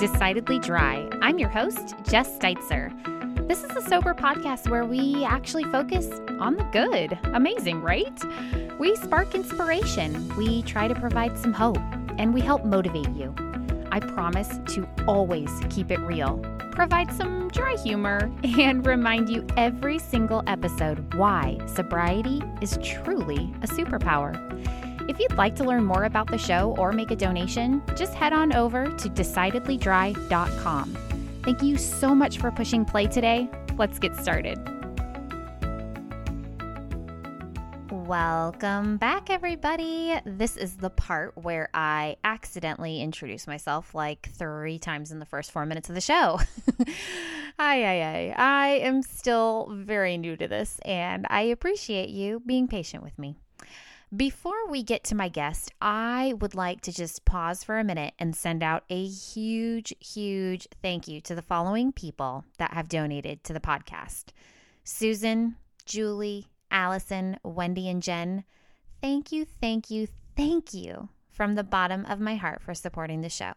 Decidedly Dry. I'm your host, Jess Steitzer. This is a sober podcast where we actually focus on the good. Amazing, right? We spark inspiration, we try to provide some hope, and we help motivate you. I promise to always keep it real, provide some dry humor, and remind you every single episode why sobriety is truly a superpower. If you'd like to learn more about the show or make a donation, just head on over to decidedlydry.com. Thank you so much for pushing play today. Let's get started. Welcome back, everybody. This is the part where I accidentally introduce myself like three times in the first four minutes of the show. hi, hi, hi. I am still very new to this, and I appreciate you being patient with me. Before we get to my guest, I would like to just pause for a minute and send out a huge, huge thank you to the following people that have donated to the podcast Susan, Julie, Allison, Wendy, and Jen. Thank you, thank you, thank you from the bottom of my heart for supporting the show.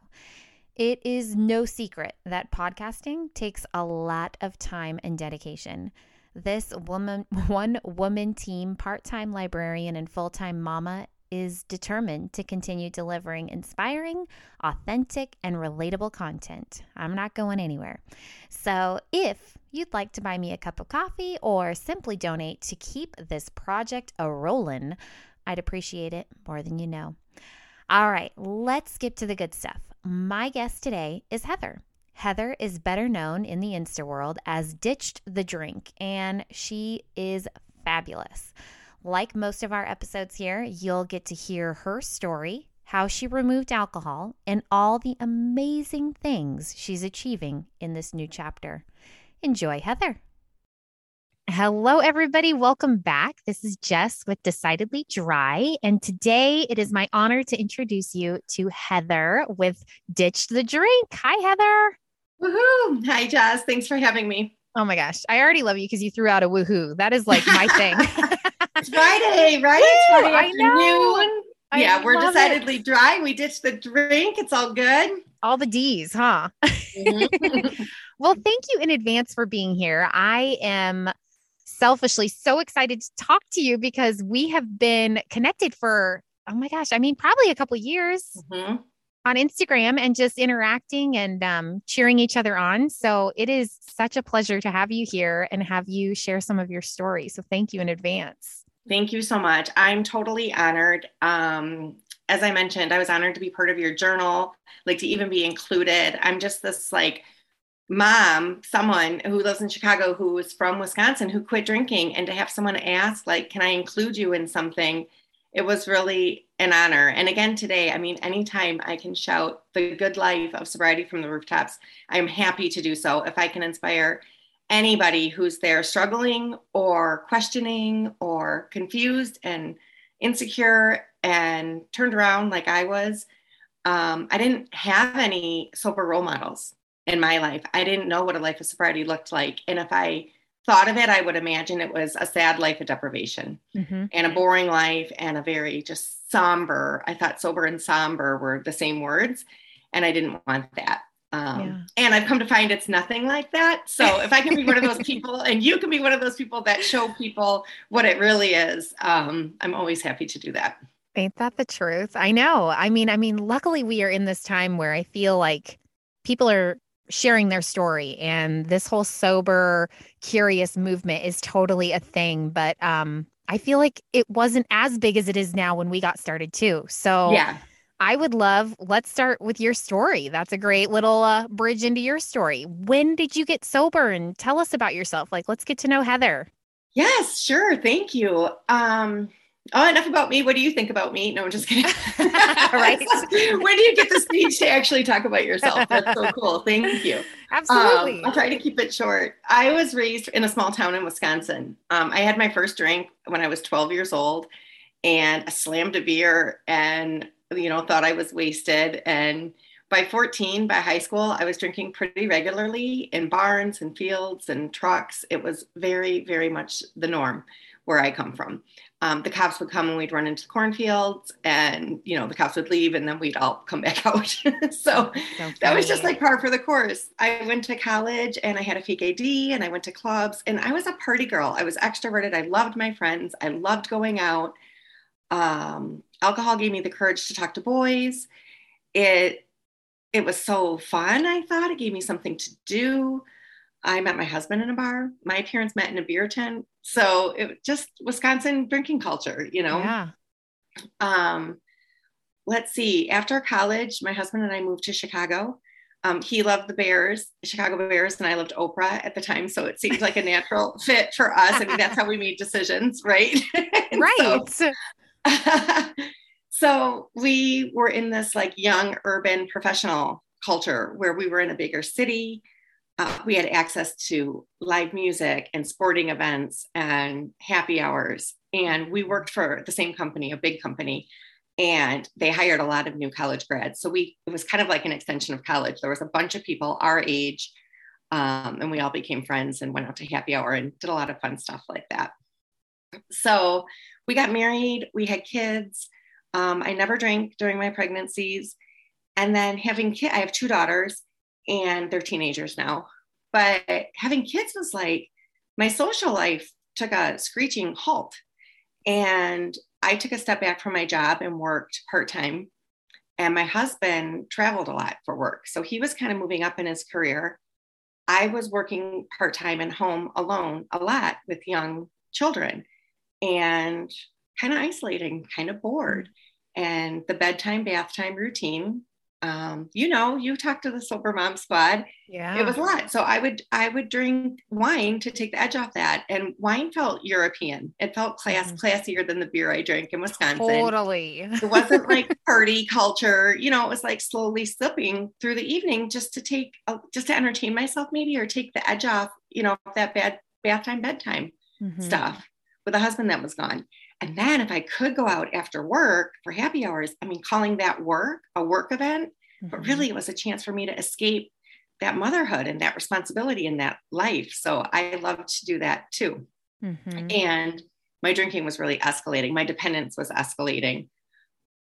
It is no secret that podcasting takes a lot of time and dedication. This woman, one woman team, part time librarian, and full time mama is determined to continue delivering inspiring, authentic, and relatable content. I'm not going anywhere. So, if you'd like to buy me a cup of coffee or simply donate to keep this project a rolling, I'd appreciate it more than you know. All right, let's skip to the good stuff. My guest today is Heather. Heather is better known in the Insta world as Ditched the Drink, and she is fabulous. Like most of our episodes here, you'll get to hear her story, how she removed alcohol, and all the amazing things she's achieving in this new chapter. Enjoy, Heather. Hello, everybody. Welcome back. This is Jess with Decidedly Dry. And today it is my honor to introduce you to Heather with Ditched the Drink. Hi, Heather. Woohoo! Hi, Jess. Thanks for having me. Oh my gosh. I already love you because you threw out a woohoo. That is like my thing. it's Friday, right? Woo, Friday I know. I yeah, we're decidedly it. dry. We ditched the drink. It's all good. All the D's, huh? Mm-hmm. well, thank you in advance for being here. I am selfishly so excited to talk to you because we have been connected for, oh my gosh, I mean, probably a couple years. Mm-hmm on Instagram and just interacting and um, cheering each other on. So it is such a pleasure to have you here and have you share some of your story. So thank you in advance. Thank you so much. I'm totally honored. Um, as I mentioned, I was honored to be part of your journal, like to even be included. I'm just this like mom, someone who lives in Chicago who is from Wisconsin who quit drinking, and to have someone ask, like, can I include you in something? It was really an honor. And again, today, I mean, anytime I can shout the good life of sobriety from the rooftops, I'm happy to do so. If I can inspire anybody who's there struggling or questioning or confused and insecure and turned around like I was, um, I didn't have any sober role models in my life. I didn't know what a life of sobriety looked like. And if I thought of it, I would imagine it was a sad life of deprivation mm-hmm. and a boring life and a very just somber. I thought sober and somber were the same words, and I didn't want that. Um, yeah. And I've come to find it's nothing like that. So if I can be one of those people, and you can be one of those people that show people what it really is, um, I'm always happy to do that. Ain't that the truth? I know. I mean, I mean, luckily we are in this time where I feel like people are sharing their story and this whole sober curious movement is totally a thing but um i feel like it wasn't as big as it is now when we got started too. So yeah. I would love let's start with your story. That's a great little uh, bridge into your story. When did you get sober? And tell us about yourself. Like let's get to know heather. Yes sure. Thank you. Um Oh, enough about me. What do you think about me? No, I'm just kidding. right. when do you get the speech to actually talk about yourself? That's so cool. Thank you. Absolutely. Um, I'll try to keep it short. I was raised in a small town in Wisconsin. Um, I had my first drink when I was 12 years old and I slammed a beer and, you know, thought I was wasted. And by 14, by high school, I was drinking pretty regularly in barns and fields and trucks. It was very, very much the norm where I come from. Um, the cops would come and we'd run into the cornfields and you know the cops would leave and then we'd all come back out. So, so that was just like par for the course. I went to college and i had a fake id and i went to clubs and i was a party girl. I was extroverted. I loved my friends. I loved going out. Um, alcohol gave me the courage to talk to boys. It it was so fun i thought. It gave me something to do. I met my husband in a bar. My parents met in a beer tent. So it just Wisconsin drinking culture, you know? Yeah. Um, let's see. After college, my husband and I moved to Chicago. Um, he loved the Bears, Chicago Bears, and I loved Oprah at the time. So it seemed like a natural fit for us. I mean, that's how we made decisions, right? right. So, so we were in this like young urban professional culture where we were in a bigger city uh, we had access to live music and sporting events and happy hours. And we worked for the same company, a big company, and they hired a lot of new college grads. So we it was kind of like an extension of college. There was a bunch of people our age, um, and we all became friends and went out to happy hour and did a lot of fun stuff like that. So we got married, we had kids. Um, I never drank during my pregnancies, and then having kid, I have two daughters and they're teenagers now. But having kids was like my social life took a screeching halt. And I took a step back from my job and worked part time. And my husband traveled a lot for work. So he was kind of moving up in his career. I was working part time and home alone a lot with young children and kind of isolating, kind of bored. And the bedtime, bath time routine um, you know, you talked to the sober mom squad. Yeah. It was a lot. So I would I would drink wine to take the edge off that. And wine felt European. It felt class mm. classier than the beer I drank in Wisconsin. Totally. it wasn't like party culture. You know, it was like slowly slipping through the evening just to take a, just to entertain myself maybe or take the edge off, you know, that bad bath time bedtime mm-hmm. stuff with a husband that was gone. And then if I could go out after work for happy hours, I mean, calling that work a work event, mm-hmm. but really it was a chance for me to escape that motherhood and that responsibility in that life. So I loved to do that too. Mm-hmm. And my drinking was really escalating. My dependence was escalating.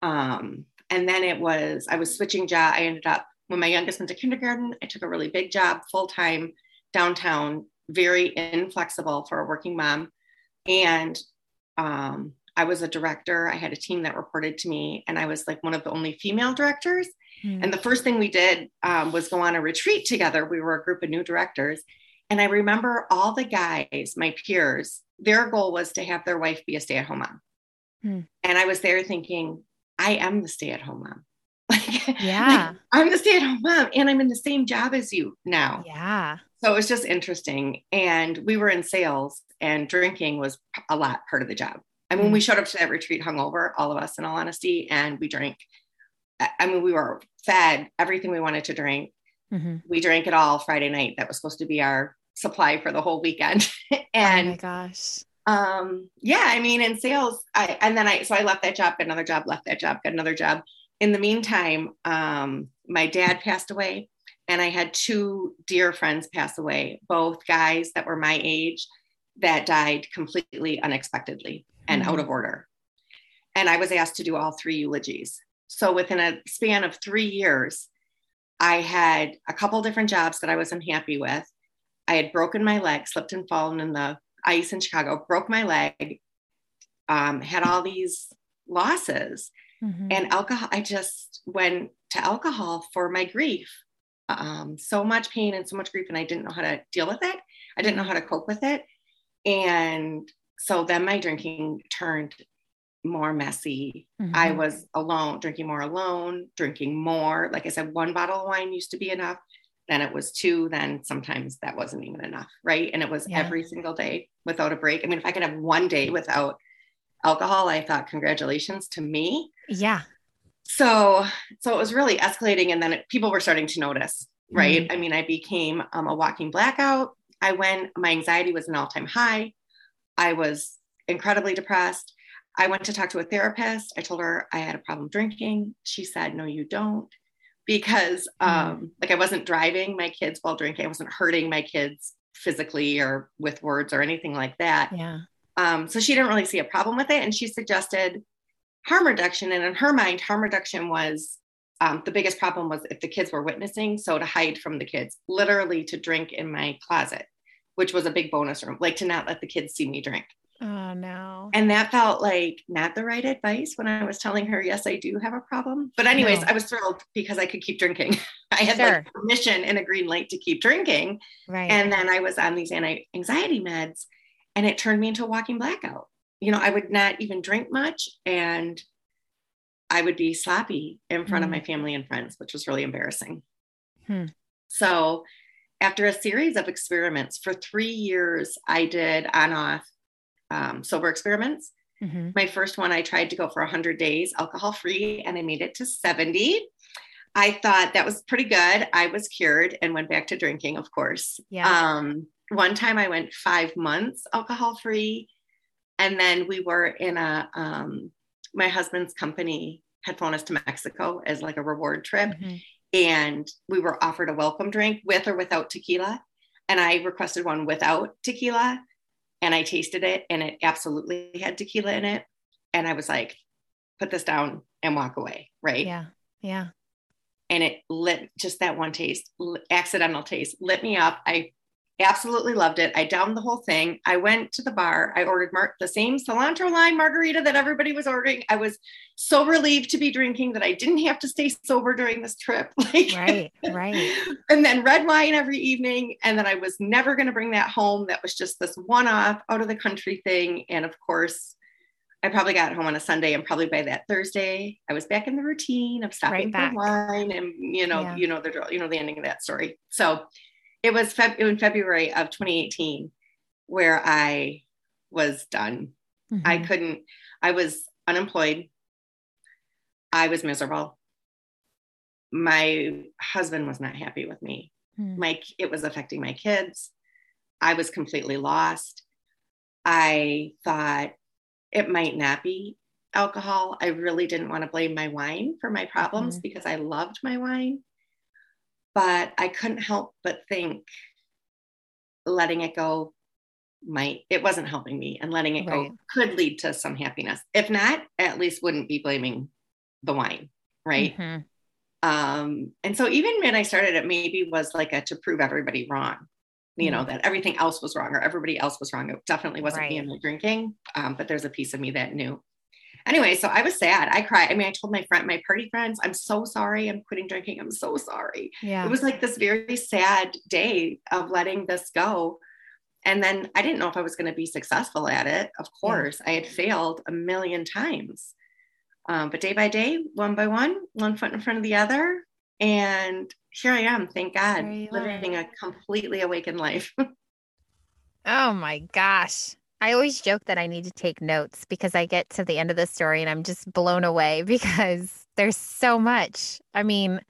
Um, and then it was, I was switching job. I ended up, when my youngest went to kindergarten, I took a really big job full time downtown, very inflexible for a working mom. And um, I was a director. I had a team that reported to me, and I was like one of the only female directors. Mm. And the first thing we did um, was go on a retreat together. We were a group of new directors. And I remember all the guys, my peers, their goal was to have their wife be a stay at home mom. Mm. And I was there thinking, I am the stay at home mom. Like, yeah. Like, I'm the stay at home mom and I'm in the same job as you now. Yeah. So it was just interesting. And we were in sales and drinking was a lot part of the job. I mean, mm. we showed up to that retreat hungover, all of us in all honesty, and we drank. I mean, we were fed everything we wanted to drink. Mm-hmm. We drank it all Friday night. That was supposed to be our supply for the whole weekend. and oh my gosh. Um, yeah, I mean, in sales, I and then I so I left that job, got another job, left that job, got another job. In the meantime, um, my dad passed away, and I had two dear friends pass away, both guys that were my age that died completely unexpectedly and mm-hmm. out of order. And I was asked to do all three eulogies. So within a span of three years, I had a couple different jobs that I was unhappy with. I had broken my leg, slipped and fallen in the ice in Chicago, broke my leg, um, had all these losses. Mm-hmm. And alcohol, I just went to alcohol for my grief. Um, so much pain and so much grief, and I didn't know how to deal with it. I didn't know how to cope with it. And so then my drinking turned more messy. Mm-hmm. I was alone, drinking more alone, drinking more. Like I said, one bottle of wine used to be enough. Then it was two. Then sometimes that wasn't even enough. Right. And it was yeah. every single day without a break. I mean, if I could have one day without alcohol, I thought, congratulations to me. Yeah. So, so it was really escalating. And then it, people were starting to notice. Right. Mm-hmm. I mean, I became um, a walking blackout. I went, my anxiety was an all time high. I was incredibly depressed. I went to talk to a therapist. I told her I had a problem drinking. She said, No, you don't. Because, hmm. um, like, I wasn't driving my kids while drinking, I wasn't hurting my kids physically or with words or anything like that. Yeah. Um, so she didn't really see a problem with it. And she suggested harm reduction. And in her mind, harm reduction was um, the biggest problem was if the kids were witnessing. So to hide from the kids, literally to drink in my closet, which was a big bonus room, like to not let the kids see me drink. Oh no. And that felt like not the right advice when I was telling her, yes, I do have a problem. But, anyways, no. I was thrilled because I could keep drinking. I had sure. like permission and a green light to keep drinking. Right. And then I was on these anti anxiety meds and it turned me into a walking blackout. You know, I would not even drink much and I would be sloppy in front mm. of my family and friends, which was really embarrassing. Hmm. So, after a series of experiments for three years, I did on off um, sober experiments. Mm-hmm. My first one, I tried to go for 100 days alcohol free, and I made it to 70. I thought that was pretty good. I was cured and went back to drinking, of course. Yeah. Um, one time I went five months alcohol free. And then we were in a, um, my husband's company had flown us to Mexico as like a reward trip. Mm-hmm. And we were offered a welcome drink with or without tequila. And I requested one without tequila and I tasted it and it absolutely had tequila in it. And I was like, put this down and walk away. Right. Yeah. Yeah. And it lit just that one taste, accidental taste, lit me up. I absolutely loved it. I downed the whole thing. I went to the bar. I ordered mar- the same cilantro lime margarita that everybody was ordering. I was so relieved to be drinking that I didn't have to stay sober during this trip. Like, right, right. And then red wine every evening. And then I was never going to bring that home. That was just this one off out of the country thing. And of course, I probably got home on a Sunday, and probably by that Thursday, I was back in the routine of stopping right for wine, and you know, yeah. you know the you know the ending of that story. So it was Feb- in February of 2018 where I was done. Mm-hmm. I couldn't, I was unemployed. I was miserable. My husband was not happy with me. Mm. My it was affecting my kids. I was completely lost. I thought it might not be alcohol. I really didn't want to blame my wine for my problems mm-hmm. because I loved my wine but I couldn't help but think letting it go might it wasn't helping me and letting it right. go could lead to some happiness if not at least wouldn't be blaming the wine right mm-hmm. um and so even when i started it maybe was like a to prove everybody wrong you know mm-hmm. that everything else was wrong or everybody else was wrong it definitely wasn't right. me and my drinking um, but there's a piece of me that knew anyway, so I was sad. I cried. I mean, I told my friend, my party friends, I'm so sorry. I'm quitting drinking. I'm so sorry. Yeah. It was like this very sad day of letting this go. And then I didn't know if I was going to be successful at it. Of course, yeah. I had failed a million times. Um, but day by day, one by one, one foot in front of the other. And here I am, thank God, living are. a completely awakened life. oh my gosh. I always joke that I need to take notes because I get to the end of the story and I'm just blown away because there's so much. I mean,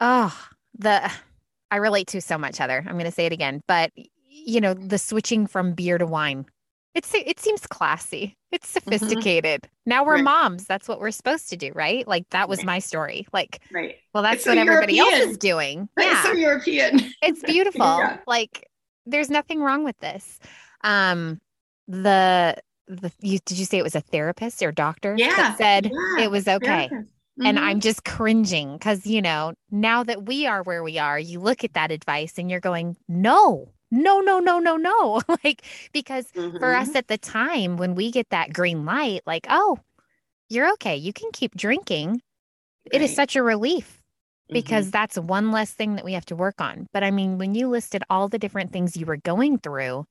oh, the I relate to so much, Heather. I'm going to say it again, but you know, the switching from beer to wine. It's it seems classy. It's mm-hmm. sophisticated. Mm-hmm. Now we're right. moms. That's what we're supposed to do, right? Like that was right. my story. Like, right. Well, that's it's what so everybody European. else is doing. yeah, so European. it's beautiful. yeah. Like, there's nothing wrong with this. Um, the the you did you say it was a therapist or doctor yeah, that said yeah, it was okay. Mm-hmm. And I'm just cringing because, you know, now that we are where we are, you look at that advice and you're going, no, no, no, no, no, no. like, because mm-hmm. for us at the time, when we get that green light, like, oh, you're okay. You can keep drinking. Right. It is such a relief because mm-hmm. that's one less thing that we have to work on. But I mean, when you listed all the different things you were going through,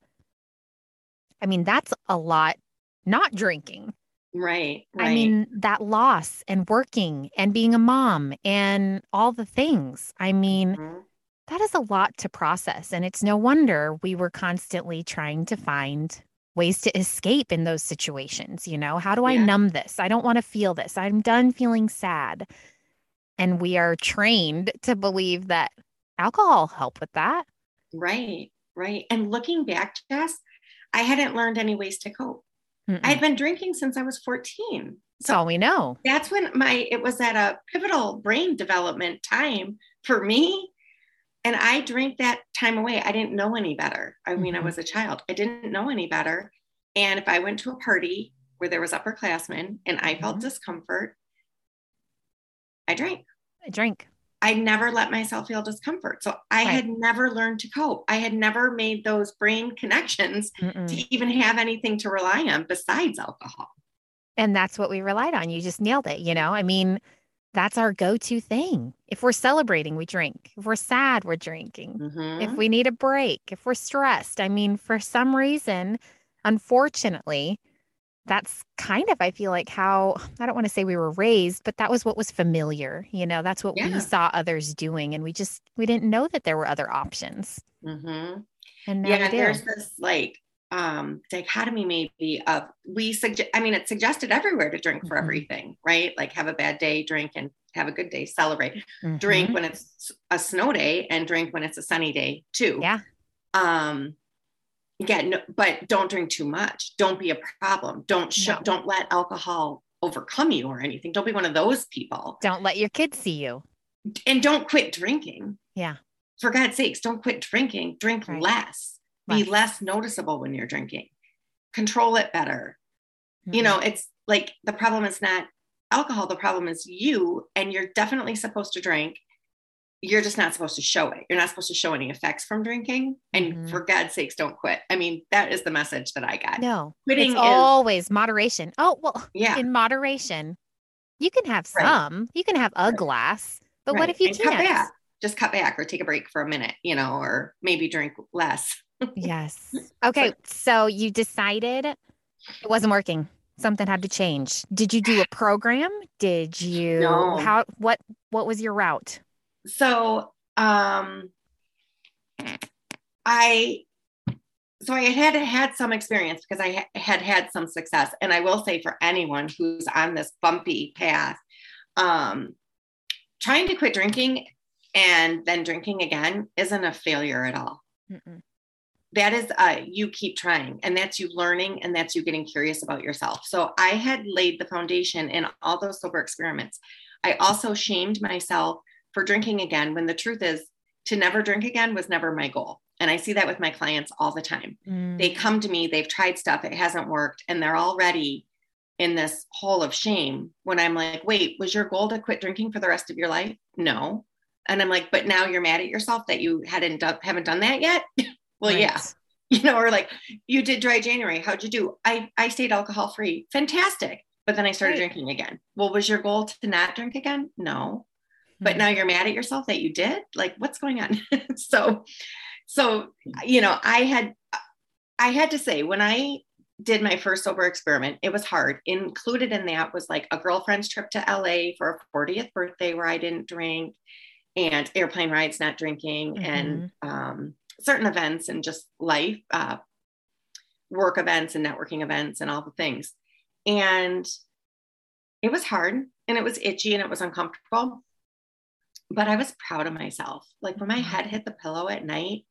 I mean, that's a lot not drinking. Right, right. I mean, that loss and working and being a mom and all the things. I mean, mm-hmm. that is a lot to process. And it's no wonder we were constantly trying to find ways to escape in those situations. You know, how do I yeah. numb this? I don't want to feel this. I'm done feeling sad. And we are trained to believe that alcohol help with that. Right, right. And looking back, Jess, I hadn't learned any ways to cope. Mm-mm. I had been drinking since I was 14. That's all we know. That's when my it was at a pivotal brain development time for me. And I drank that time away. I didn't know any better. I mean, mm-hmm. I was a child. I didn't know any better. And if I went to a party where there was upperclassmen and I felt Mhm. discomfort, I drank. I drink. I never let myself feel discomfort. So I Right. had never learned to cope. I had never made those brain connections Mm-mm. to even have anything to rely on besides alcohol. And that's what we relied on. You just nailed it. You know, I mean, that's our go to thing. If we're celebrating, we drink. If we're sad, we're drinking. Mhm. If we need a break, if we're stressed, I mean, for some reason, unfortunately, that's kind of, I feel like, how I don't want to say we were raised, but that was what was familiar. You know, that's what Yeah. we saw others doing. And we just, we didn't know that there were other options. Mhm. And now yeah, we and do. there's this like um dichotomy maybe of we suggest I mean it's suggested everywhere to drink for Mhm. everything, right? Like have a bad day, drink and have a good day, celebrate. Drink Mhm. when it's a snow day and drink when it's a sunny day too. Yeah. Um yeah, no, but don't drink too much. Don't be a problem. Don't show No. don't let alcohol overcome you or anything. Don't be one of those people. Don't let your kids see you. And don't quit drinking. Yeah. For God's sakes, don't quit drinking. Drink Right. less. Be Less. less noticeable when you're drinking. Control it better. You Mhm. know, it's like the problem is not alcohol, the problem is you, and you're definitely supposed to drink. You're just not supposed to show it. You're not supposed to show any effects from drinking. And Mhm. for God's sakes, don't quit. I mean, that is the message that I got. No, Quitting it's is, always moderation. Oh, well, yeah. in moderation, you can have Right. some, you can have a Right. glass, but what if you And cut can't? back? Just cut back or take a break for a minute, you know, or maybe drink less. Yes. Okay. So you decided it wasn't working. Something had to change. Did you do a program? Did you No. how what what was your route? So um i so i had had some experience because i ha- had had some success. And i will say for anyone who's on this bumpy path um trying to quit drinking and then drinking again isn't a failure at all. Mm-mm. that is uh, you keep trying and that's you learning and that's you getting curious about yourself. So i had laid the foundation in all those sober experiments. I also shamed myself for drinking again when the truth is to never drink again was never my goal and i see that with my clients all the time Mm. they come to me they've tried stuff it hasn't worked and they're already in this hole of shame when i'm like wait was your goal to quit drinking for the rest of your life no and i'm like but now you're mad at yourself that you hadn't done haven't done that yet well yeah you know, or like you did dry January. How'd you do? I I stayed alcohol free. Fantastic. But then I started Great. drinking again. Well, was your goal to not drink again? No. But Mm. now you're mad at yourself that you did? Like what's going on? so so you know, I had I had to say when I did my first sober experiment, it was hard. Included in that was like a girlfriend's trip to LA for a 40th birthday where I didn't drink and airplane rides not drinking and um certain events and just life, uh, work events and networking events and all the things. And it was hard and it was itchy and it was uncomfortable. But I was proud of myself. Like when my head hit the pillow at night,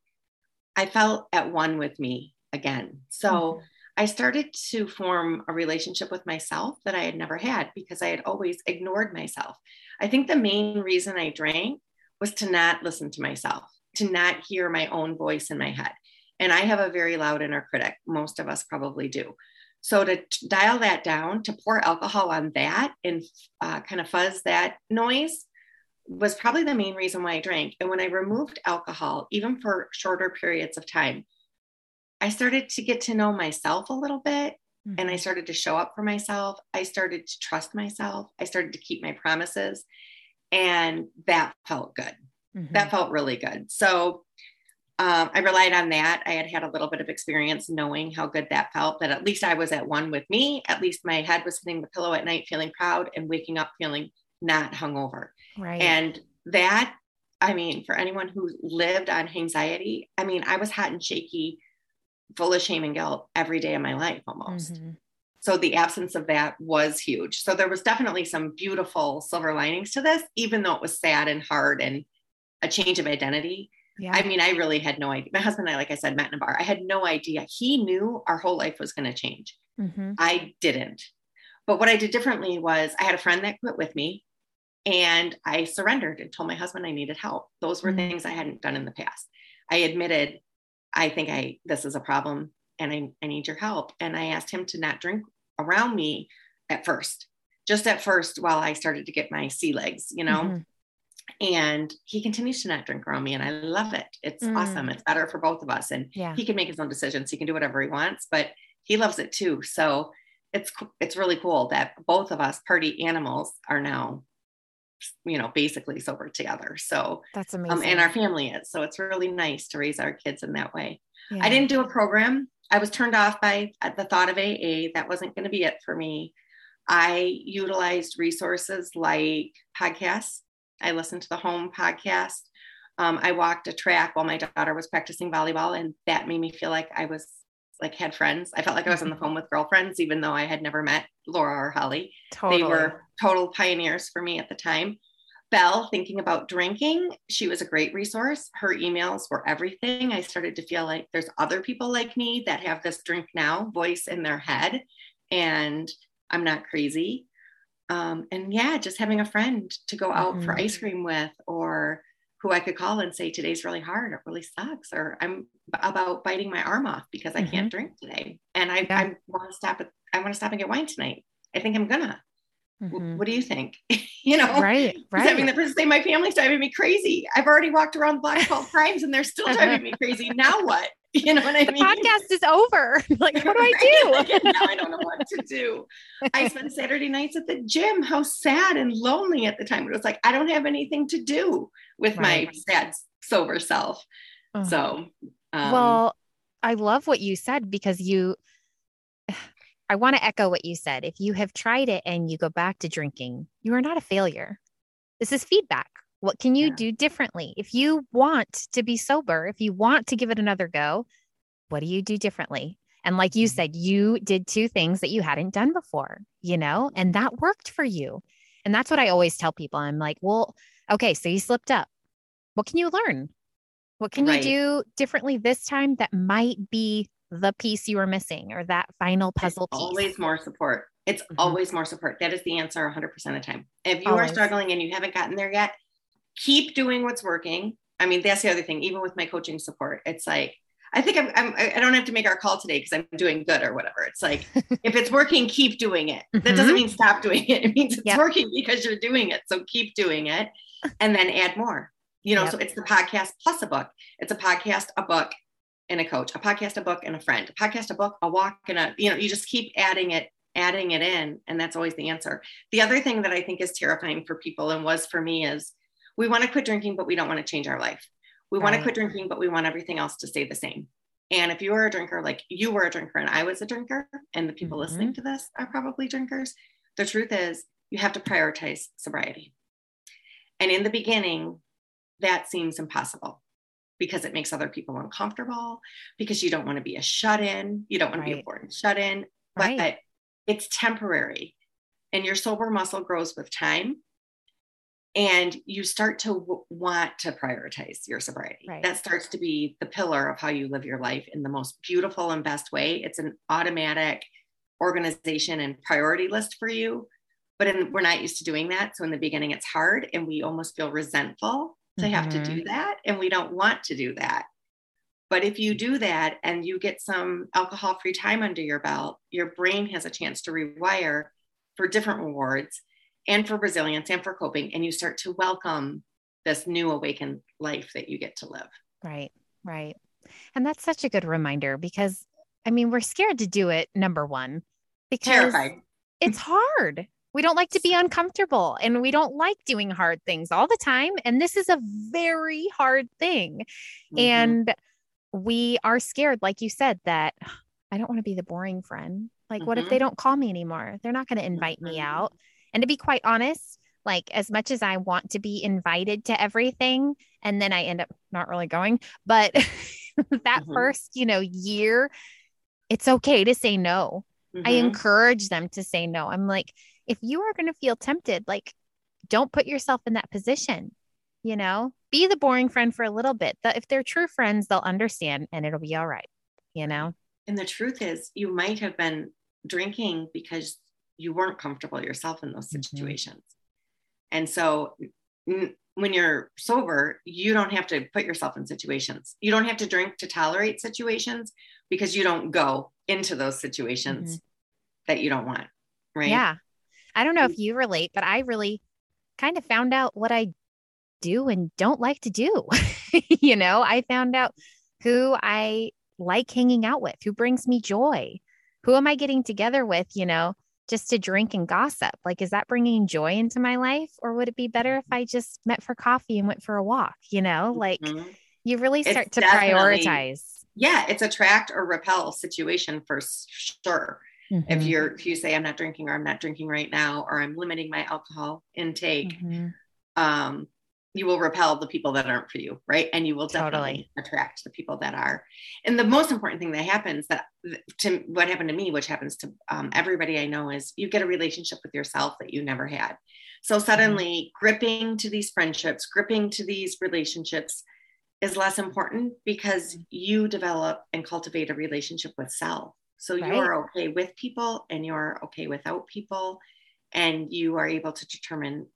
I felt at one with me again. So Mhm. I started to form a relationship with myself that I had never had because I had always ignored myself. I think the main reason I drank was to not listen to myself, to not hear my own voice in my head. And I have a very loud inner critic. Most of us probably do. So to dial that down, to pour alcohol on that and uh, kind of fuzz that noise was probably the main reason why I drank. And when I removed alcohol, even for shorter periods of time, I started to get to know myself a little bit and I started to show up for myself. I started to trust myself. I started to keep my promises. And that felt good. Mhm. That felt really good. So um, I relied on that. I had had a little bit of experience knowing how good that felt, that at least I was at one with me. At least my head was hitting the pillow at night feeling proud and waking up feeling not hungover. Right. And that, I mean, for anyone who lived on anxiety, I mean, I was hot and shaky, full of shame and guilt every day of my life almost. Mhm. So the absence of that was huge. So there was definitely some beautiful silver linings to this, even though it was sad and hard and a change of identity. Yeah. I mean, I really had no idea. My husband and I, like I said, met in a bar. I had no idea. He knew our whole life was going to change. Mhm. I didn't. But what I did differently was I had a friend that quit with me and I surrendered and told my husband I needed help. Those were Mm. things I hadn't done in the past. I admitted, I think I this is a problem. and I, I need your help. And I asked him to not drink around me at first, just at first while I started to get my sea legs, you know. Mm-hmm. And he continues to not drink around me, and I love it. It's mm. awesome. It's better for both of us. And yeah. he can make his own decisions. He can do whatever he wants, but he loves it too. So it's it's really cool that both of us party animals are now you know basically sober together. So that's amazing um, and our family is. So it's really nice to raise our kids in that way. Yeah. i didn't do a program. I was turned off by the thought of aa that wasn't going to be it for me. I utilized resources like podcasts. I listened to the home podcast. Um, i walked a track while my daughter was practicing volleyball and that made me feel like i was like had friends. I felt like I was on the mm-hmm. phone with girlfriends, even though I had never met Laura or Holly. Totally. They were total pioneers for me at the time. Belle, thinking about drinking, she was a great resource. Her emails were everything. I started to feel like there's other people like me that have this drink now voice in their head, and I'm not crazy. Um, and yeah, just having a friend to go out mm-hmm. for ice cream with or who I could call and say, today's really hard. It really sucks. Or I'm about biting my arm off because I mm-hmm. can't drink today. And I, yeah. I want to stop at, I want to stop and get wine tonight. I think I'm gonna. Mm-hmm. What do you think? you know, right, right. Having the person say my family's driving me crazy. I've already walked around the block called crimes and they're still driving me crazy. Now what? You know what I the mean? Podcast is over. like, what do I do? now I don't know what to do. I spent Saturday nights at the gym. How sad and lonely at the time. It was like I don't have anything to do with right. my sad sober self. Uh-huh. So, um, well, I love what you said because you. I want to echo what you said. If you have tried it and you go back to drinking, you are not a failure. This is feedback. What can you yeah. do differently? If you want to be sober, if you want to give it another go, what do you do differently? And like you mm-hmm. said, you did two things that you hadn't done before, you know, and that worked for you. And that's what I always tell people. I'm like, well, okay, so you slipped up. What can you learn? What can right. you do differently this time that might be the piece you were missing or that final puzzle it's piece? Always more support. It's mm-hmm. always more support. That is the answer 100% of the time. If you always. are struggling and you haven't gotten there yet, keep doing what's working. I mean, that's the other thing, even with my coaching support, it's like, I think I'm, I'm I don't have to make our call today because I'm doing good or whatever. It's like, if it's working, keep doing it. That mm-hmm. doesn't mean stop doing it. It means it's yep. working because you're doing it. So keep doing it and then add more, you know, yep. so it's the podcast plus a book. It's a podcast, a book and a coach, a podcast, a book and a friend, a podcast, a book, a walk and a, you know, you just keep adding it adding it in and that's always the answer the other thing that i think is terrifying for people and was for me is we want to quit drinking, but we don't want to change our life. We right. want to quit drinking, but we want everything else to stay the same. And if you are a drinker, like you were a drinker and I was a drinker, and the people mm-hmm. listening to this are probably drinkers, the truth is you have to prioritize sobriety. And in the beginning, that seems impossible because it makes other people uncomfortable, because you don't want to be a shut in, you don't want right. to be a boring shut in, but right. it's temporary. And your sober muscle grows with time and you start to w- want to prioritize your sobriety. Right. That starts to be the pillar of how you live your life in the most beautiful and best way. It's an automatic organization and priority list for you. But in, we're not used to doing that. So in the beginning, it's hard and we almost feel resentful to mm-hmm. have to do mm-hmm. that. And we don't want to do that. But if you do that and you get some alcohol free time under your belt, your brain has a chance to rewire for different rewards and for resilience and for coping and you start to welcome this new awakened life that you get to live right right and that's such a good reminder because i mean we're scared to do it number one because Terrified. it's hard we don't like to be uncomfortable and we don't like doing hard things all the time and this is a very hard thing mm-hmm. and we are scared like you said that i don't want to be the boring friend like mm-hmm. what if they mm-hmm. don't call me anymore they're not going to invite mm-hmm. me out and to be quite honest, like as much as I want to be invited to everything, and then I end up not really going, but that mm-hmm. first, you know, year, it's okay to say no. Mm-hmm. I encourage them to say no. I'm like, if you are going to feel tempted, like, don't put yourself in that position, you know, be the boring friend for a little bit. That if they're true friends, they'll understand and it'll be all right, you know? And the truth is, you might have been drinking because you weren't comfortable yourself in those mm-hmm. situations. Mm-hmm. And so when you're sober, you don't have to put yourself in situations. You don't have to drink to tolerate situations because you don't go into those situations mm-hmm. that you don't want. Right. Yeah. I don't know if you relate, but I really kind of found out what I do and don't like to do. you know, I found out who I like hanging out with, who brings me joy. Who am I getting together with, you know, just to drink and gossip? Like, is that bringing joy into my life? Or would it be better if I just met for coffee and went for a walk? You know, like mm-hmm. you really start it's to prioritize. Yeah, it's attract or repel situation for sure. Mm-hmm. If you're if you say I'm not drinking or I'm not drinking right now or I'm limiting my alcohol intake, mm-hmm. um, you will repel the people that aren't for you, right? And you will definitely totally. attract the people that are. And the most important thing that happens that to what happened to me, which happens to um, everybody I know, is you get a relationship with yourself that you never had. So suddenly, mm-hmm. gripping to these friendships, gripping to these relationships is less important because you develop and cultivate a relationship with self. So right. you're okay with people and you're okay without people, and you are able to determine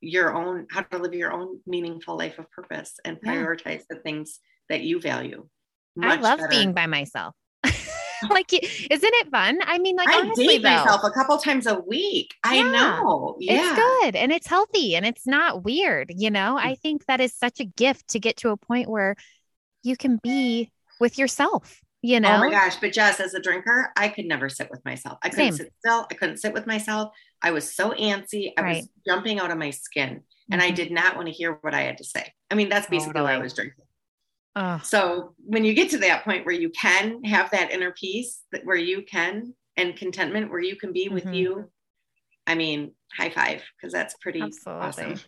your own how to live your own meaningful life of purpose and prioritize yeah. the things that you value. I love better. being by myself. like, isn't it fun? I mean, like, I honestly, date though, myself a couple times a week. Yeah, I know. Yeah. It's good and it's healthy and it's not weird. You know, I mm. think that is such a gift to get to a point where you can be with yourself you know? Oh my gosh. But Jess, as a drinker, I could never sit with myself. I couldn't Same. sit still. I couldn't sit with myself. I was so antsy. I right. was jumping out of my skin mm-hmm. and I mm-hmm. did not want to hear what I had to say. I mean, that's basically totally. why I was drinking. So when you get to that point where you can have that inner peace that where you can and contentment where you can be with mm-hmm. you, I mean, high five, because that's pretty Absolutely. awesome.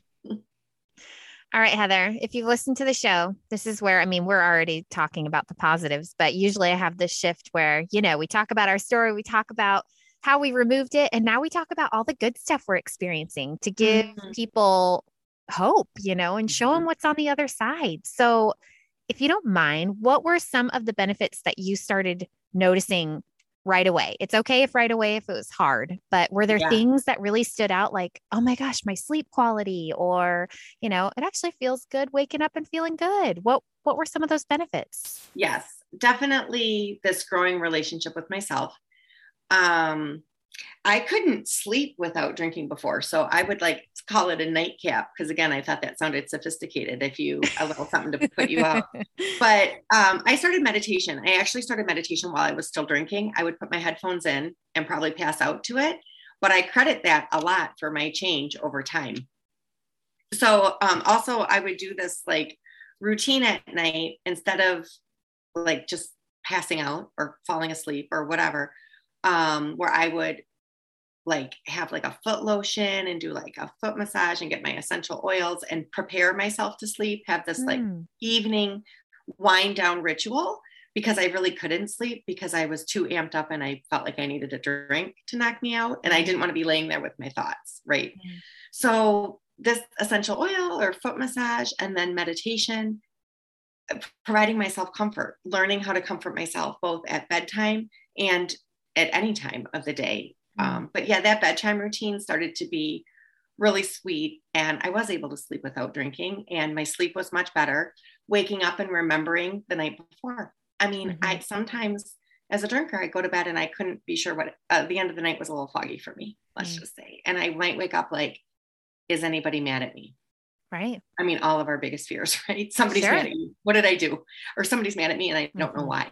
All right, Heather, if you've listened to the show, this is where, I mean, we're already talking about the positives, but usually I have this shift where, you know, we talk about our story, we talk about how we removed it, and now we talk about all the good stuff we're experiencing to give mm-hmm. people hope, you know, and show them mm-hmm. what's on the other side. So, if you don't mind, what were some of the benefits that you started noticing right away. It's okay if right away if it was hard, but were there yeah. things that really stood out like, oh my gosh, my sleep quality or, you know, it actually feels good waking up and feeling good. What what were some of those benefits? Yes, definitely this growing relationship with myself. Um I couldn't sleep without drinking before. So I would like call it a nightcap because again, I thought that sounded sophisticated if you a little something to put you out. But um, I started meditation. I actually started meditation while I was still drinking. I would put my headphones in and probably pass out to it. But I credit that a lot for my change over time. So um, also I would do this like routine at night instead of like just passing out or falling asleep or whatever um, where I would like have like a foot lotion and do like a foot massage and get my essential oils and prepare myself to sleep, have this mm. like evening wind down ritual because I really couldn't sleep because I was too amped up and I felt like I needed a drink to knock me out and I didn't want to be laying there with my thoughts, right? Mm. So this essential oil or foot massage and then meditation providing myself comfort, learning how to comfort myself both at bedtime and at any time of the day. Um, but yeah, that bedtime routine started to be really sweet. And I was able to sleep without drinking, and my sleep was much better. Waking up and remembering the night before. I mean, mm-hmm. I sometimes as a drinker, I go to bed and I couldn't be sure what uh, the end of the night was a little foggy for me, let's mm. just say. And I might wake up like, is anybody mad at me? Right. I mean, all of our biggest fears, right? Somebody's sure. mad at you. What did I do? Or somebody's mad at me and I don't mm-hmm. know why.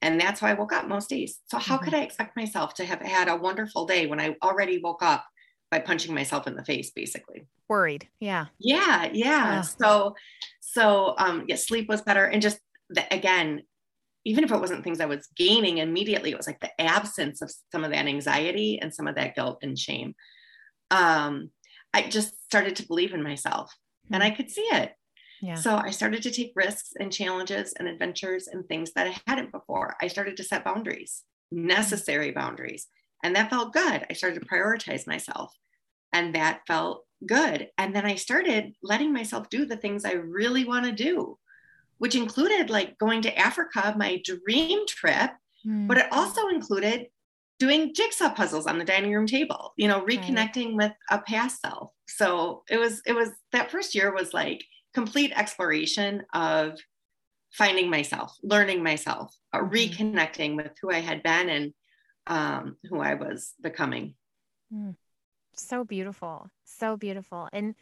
And that's how I woke up most days. So, how mm-hmm. could I expect myself to have had a wonderful day when I already woke up by punching myself in the face, basically? Worried. Yeah. Yeah. Yeah. So, so, um, yeah, sleep was better. And just the, again, even if it wasn't things I was gaining immediately, it was like the absence of some of that anxiety and some of that guilt and shame. Um, I just started to believe in myself mm-hmm. and I could see it. Yeah. So I started to take risks and challenges and adventures and things that I hadn't before. I started to set boundaries, necessary boundaries. And that felt good. I started to prioritize myself. And that felt good. And then I started letting myself do the things I really want to do, which included like going to Africa, my dream trip, mm. but it also included doing jigsaw puzzles on the dining room table, you know, reconnecting right. with a past self. So it was, it was that first year was like complete exploration of finding myself, learning myself, uh, mm-hmm. reconnecting with who I had been and um, who I was becoming. Mm. So beautiful. So beautiful. And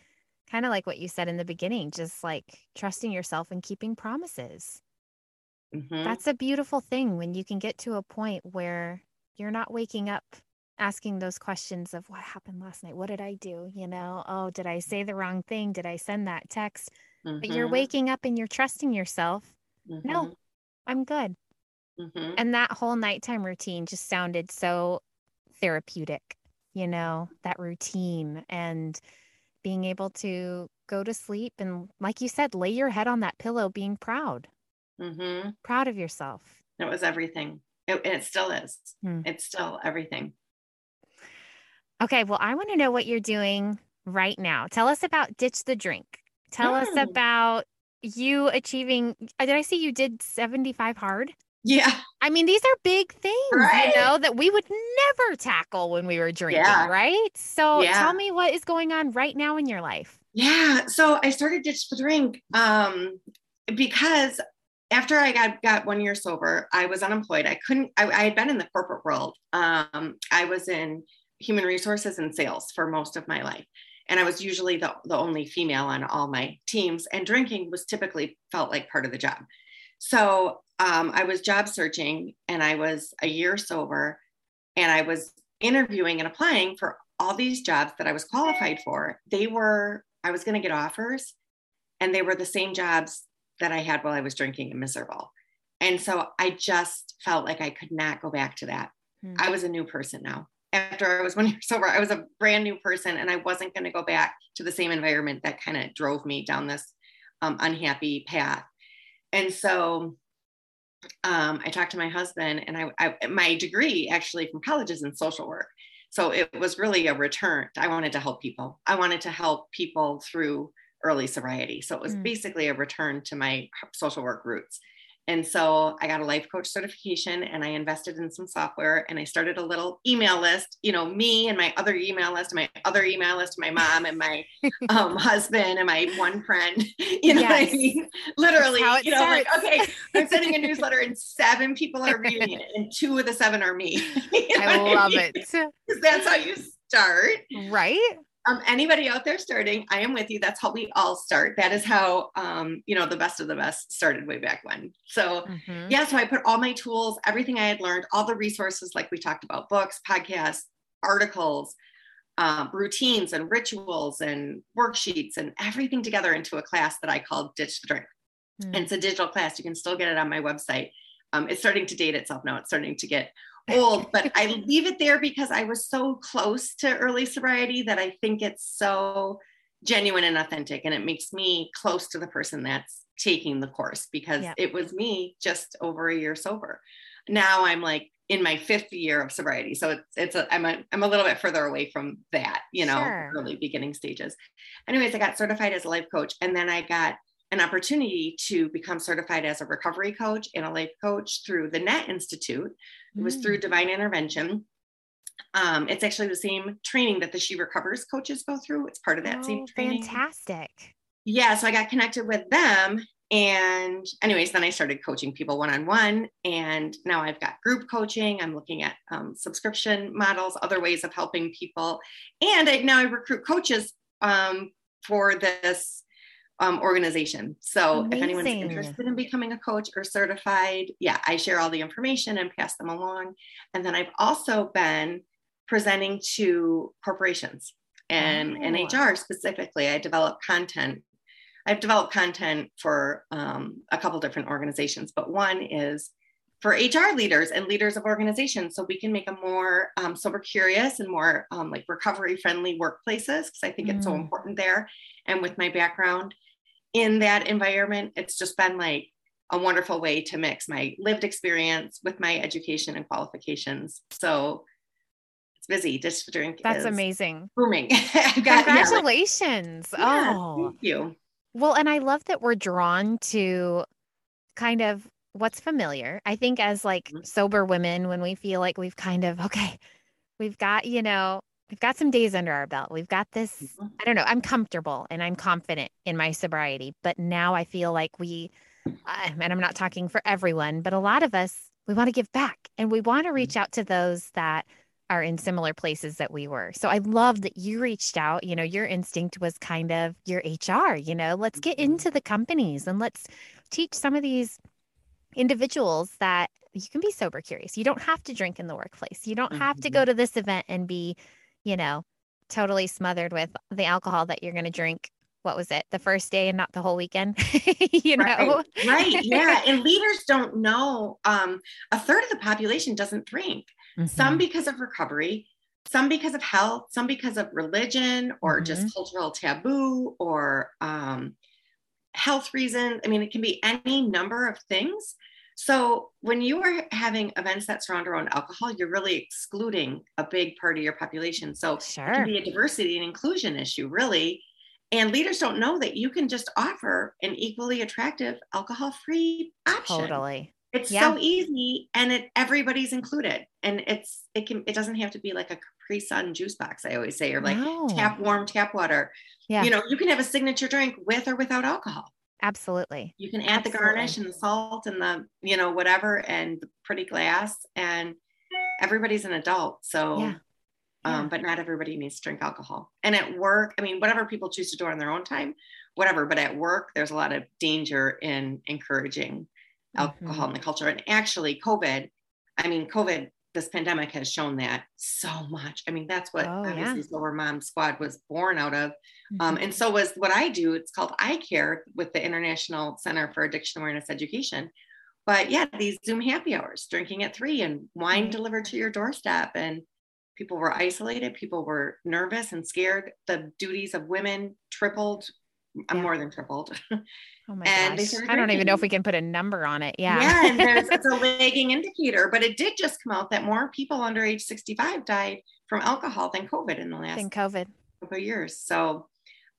kind of like what you said in the beginning, just like trusting yourself and keeping promises. Mm-hmm. That's a beautiful thing when you can get to a point where you're not waking up asking those questions of what happened last night? What did I do? You know, oh, did I say the wrong thing? Did I send that text? Mm-hmm. But you're mm-hmm. waking up and you're trusting yourself. Mm-hmm. No, I'm good. Mm-hmm. And that whole nighttime routine just sounded so therapeutic, you know, that routine and being able to go to sleep and, like you said, lay your head on that pillow being proud, mm-hmm. proud of yourself. It was everything. It, and it still is. Hmm. It's still everything. Okay. Well, I want to know what you're doing right now. Tell us about Ditched the Drink. Tell us hmm. about you achieving. Did I see you did 75 hard? Yeah. I mean, these are big things, right? you know, that we would never tackle when we were drinking, yeah. right? So yeah. tell me what is going on right now in your life. Yeah. So I started Ditched the Drink um, because after I got, got one year sober, I was unemployed. I couldn't, I, I had been in the corporate world. Um, I was in human resources and sales for most of my life. And I was usually the, the only female on all my teams, and drinking was typically felt like part of the job. So um, I was job searching and I was a year sober and I was interviewing and applying for all these jobs that I was qualified for. They were, I was going to get offers and they were the same jobs that I had while I was drinking and miserable. And so I just felt like I could not go back to that. Hmm. I was a new person now. After I was one year sober, I was a brand new person and I wasn't going to go back to the same environment that kind of drove me down this um, unhappy path. And so um, I talked to my husband, and I, I, my degree actually from college is in social work. So it was really a return. I wanted to help people. I wanted to help people through early sobriety. So it was mm. basically a return to my social work roots. And so I got a life coach certification and I invested in some software and I started a little email list, you know, me and my other email list, my other email list, my mom and my um, husband and my one friend, you know yes. what I mean? Literally, you know, starts. like, okay, I'm sending a newsletter and seven people are reading it and two of the seven are me. you know I love I mean? it. Because that's how you start. Right um, anybody out there starting, I am with you. That's how we all start. That is how, um, you know, the best of the best started way back when. So, mm-hmm. yeah, so I put all my tools, everything I had learned, all the resources, like we talked about books, podcasts, articles, um, routines, and rituals, and worksheets, and everything together into a class that I called Ditched the Drink. Mm-hmm. And it's a digital class. You can still get it on my website. Um, it's starting to date itself now. It's starting to get old, but I leave it there because I was so close to early sobriety that I think it's so genuine and authentic. And it makes me close to the person that's taking the course because yep. it was me just over a year sober. Now I'm like in my fifth year of sobriety. So it's, it's a, I'm a, I'm a little bit further away from that, you know, sure. early beginning stages. Anyways, I got certified as a life coach and then I got an opportunity to become certified as a recovery coach and a life coach through the NET Institute. It was through mm. Divine Intervention. Um, it's actually the same training that the She Recovers coaches go through. It's part of that oh, same training. Fantastic. Yeah, so I got connected with them. And, anyways, then I started coaching people one on one. And now I've got group coaching. I'm looking at um, subscription models, other ways of helping people. And I, now I recruit coaches um, for this um, organization. So Amazing. if anyone's interested in becoming a coach or certified, yeah, I share all the information and pass them along. And then I've also been presenting to corporations and, oh. and HR specifically. I develop content. I've developed content for um, a couple different organizations, but one is for HR leaders and leaders of organizations so we can make a more um, sober curious and more um, like recovery friendly workplaces because I think mm. it's so mm. important there. And with my background, in that environment, it's just been like a wonderful way to mix my lived experience with my education and qualifications. So it's busy. Ditched the Drink. That's amazing. Booming. Congratulations. Yeah, like, oh, thank you. Well, and I love that we're drawn to kind of what's familiar. I think as like Mhm. sober women, when we feel like we've kind of, okay, we've got, you know, we've got some days under our belt. We've got this, Mhm. I don't know, I'm comfortable and I'm confident in my sobriety. But now I feel like we, uh, and I'm not talking for everyone, but a lot of us, we want to give back and we want to reach out to those that are in similar places that we were. So I love that you reached out. You know, your instinct was kind of your HR, you know, let's get Mhm. into the companies and let's teach some of these individuals that you can be sober curious. You don't have to drink in the workplace. You don't have to Mhm. go to this event and be, you know, totally smothered with the alcohol that you're going to drink. What was it? The first day and not the whole weekend, you know? Right, right. Yeah. And leaders don't know. Um, a third of the population doesn't drink. Some Mhm. because of recovery, some because of health, some because of religion or Mm-hmm. just cultural taboo or um, health reasons. I mean, it can be any number of things. So when you are having events that surround around alcohol, you're really excluding a big part of your population. So it can be a diversity and inclusion issue, really. And leaders don't know that you can just offer an equally attractive alcohol-free option. Totally. It's Yeah. so easy and it everybody's included. And it's it can it doesn't have to be like a Capri Sun juice box, I always say, or like No. tap warm tap water. Yeah. You know, you can have a signature drink with or without alcohol. Absolutely. You can add the garnish and the salt and the, you know, whatever and the pretty glass and everybody's an adult. So Yeah. um, Yeah. but not everybody needs to drink alcohol. And at work, I mean, whatever people choose to do on their own time, whatever. But at work, there's a lot of danger in encouraging alcohol Mhm. in the culture. And actually, COVID, I mean, COVID, this pandemic has shown that so much. I mean, that's what Oh, yeah. obviously Sober Mom Squad was born out of. Um, Mhm. and so was what I do. It's called I Care with the International Center for Addiction Awareness Education. But yeah, these Zoom happy hours, drinking at three and wine Right. delivered to your doorstep. And people were isolated, people were nervous and scared. The duties of women tripled, Yeah. more than tripled. Oh my and gosh. I don't even know if we can put a number on it. Yeah. Yeah, and there's it's a lagging indicator, but it did just come out that more people under age 65 died from alcohol than COVID in the last Than COVID. couple of years. So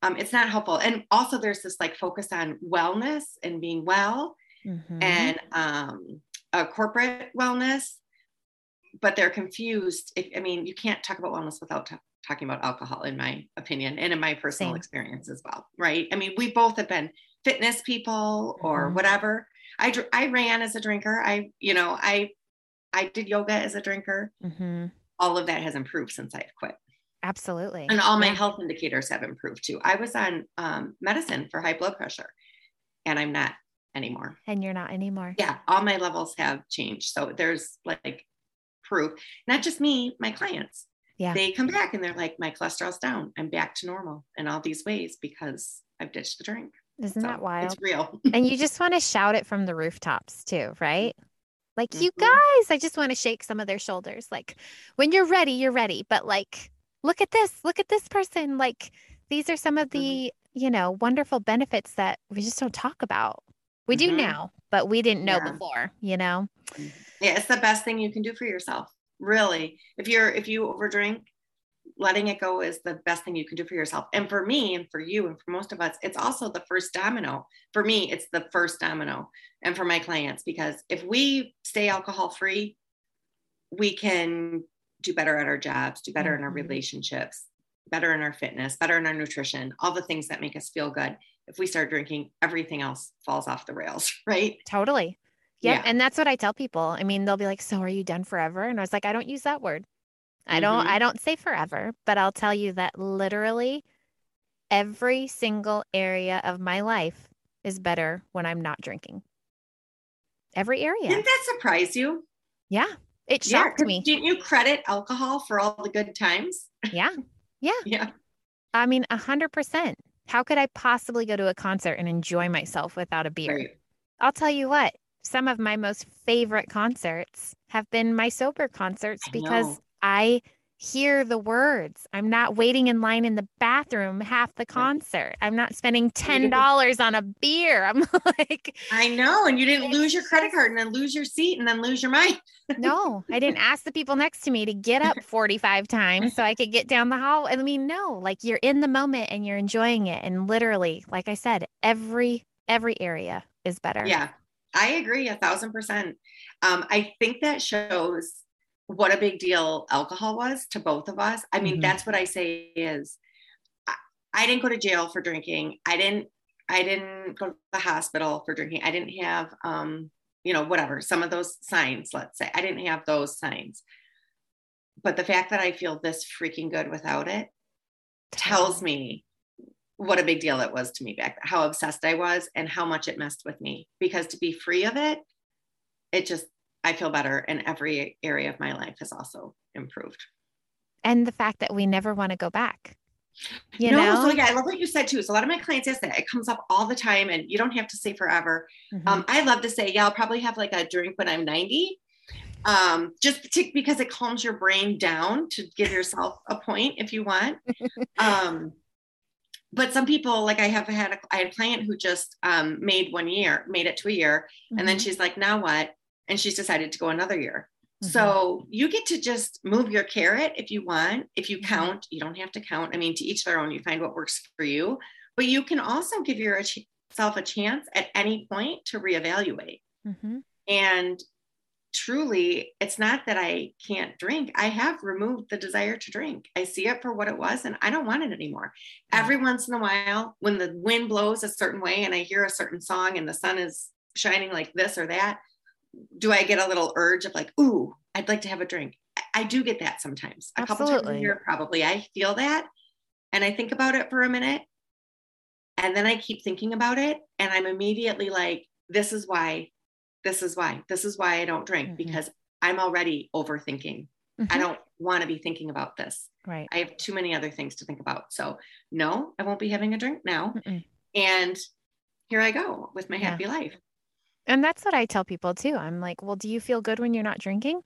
um, it's not helpful. And also there's this like focus on wellness and being well Mhm. and um, uh, corporate wellness, but they're confused. If, I mean, you can't talk about wellness without ta- talking about alcohol, in my opinion, and in my personal Same. experience as well. Right? I mean, we both have been fitness people or Mhm. whatever. I dr- I ran as a drinker. I you know I I did yoga as a drinker. Mhm. All of that has improved since I've quit Absolutely. and all my Yeah. health indicators have improved too. I was on um, medicine for high blood pressure, and I'm not anymore. And you're not anymore. Yeah, all my levels have changed. So there's like proof. Not just me, my clients. Yeah. They come back and they're like, my cholesterol's down. I'm back to normal in all these ways because I've ditched the drink. Isn't So that wild? It's real. and you just want to shout it from the rooftops too, right? Like, you Mhm. guys, I just want to shake some of their shoulders. Like, when you're ready, you're ready. But like, look at this, look at this person. Like, these are some of Mhm. the, you know, wonderful benefits that we just don't talk about. We do Mhm. now, but we didn't know Yeah. before, you know? Yeah, it's the best thing you can do for yourself. Really. If you're if you overdrink, letting it go is the best thing you can do for yourself. And for me and for you and for most of us, it's also the first domino. For me, it's the first domino. And for my clients, because if we stay alcohol free, we can do better at our jobs, do better in our Mhm. relationships, better in our fitness, better in our nutrition, all the things that make us feel good. If we start drinking, everything else falls off the rails, right? Totally. Yeah. And that's what I tell people. I mean, they'll be like, "So are you done forever?" And I was like, "I don't use that word. I don't Mhm. I don't say forever, but I'll tell you that literally every single area of my life is better when I'm not drinking. Every area. Didn't that surprise you? Yeah. It Yeah, me. Didn't you credit alcohol for all the good times? Yeah. Yeah. Yeah. I mean, a hundred percent. How could I possibly go to a concert and enjoy myself without a beer? Right. I'll tell you what, some of my most favorite concerts have been my sober concerts I because know. I hear the words. I'm not waiting in line in the bathroom half the concert. I'm not spending $10 on a beer. I'm like, I know. And you didn't lose your credit card and then lose your seat and then lose your mind. no, I didn't ask the people next to me to get up 45 times so I could get down the hall. I mean, no, like you're in the moment and you're enjoying it. And literally, like I said, every every area is better. Yeah. I agree a thousand percent. Um, I think that shows what a big deal alcohol was to both of us. I mean, mm-hmm. that's what I say is I, I didn't go to jail for drinking. I didn't I didn't go to the hospital for drinking. I didn't have um, you know, whatever, some of those signs, let's say. I didn't have those signs. But the fact that I feel this freaking good without it tells me what a big deal it was to me back how obsessed I was and how much it messed with me. Because to be free of it it just I feel better and every area of my life has also improved. And the fact that we never want to go back you no, know? so yeah I love what you said too so a lot of my clients ask that it comes up all the time and you don't have to say forever. Mm-hmm. um, I love to say yeah I'll probably have like a drink when I'm 90 um, just to, because it calms your brain down to give yourself a point if you want. Um, but some people like i have had a, I had a client who just um, made one year made it to a year mm-hmm. and then mm-hmm. she's like now what and she's decided to go another year mm-hmm. so you get to just move your carrot if you want if you mm-hmm. count you don't have to count i mean to each their own you find what works for you but you can also give yourself a chance at any point to reevaluate mm-hmm. and truly it's not that I can't drink. I have removed the desire to drink. I see it for what it was and I don't want it anymore. Every once in a while, when the wind blows a certain way and I hear a certain song and the sun is shining like this or that, do I get a little urge of like, ooh, I'd like to have a drink? I do get that sometimes. A Absolutely. couple times a year, probably. I feel that and I think about it for a minute. And then I keep thinking about it and I'm immediately like, this is why this is why this is why i don't drink mm-hmm. because i'm already overthinking. Mm-hmm. i don't want to be thinking about this. Right. I have too many other things to think about. So no i won't be having a drink now. Mm-mm. and here i go with my happy life. And that's what i tell people too. I'm like well do you feel good when you're not drinking?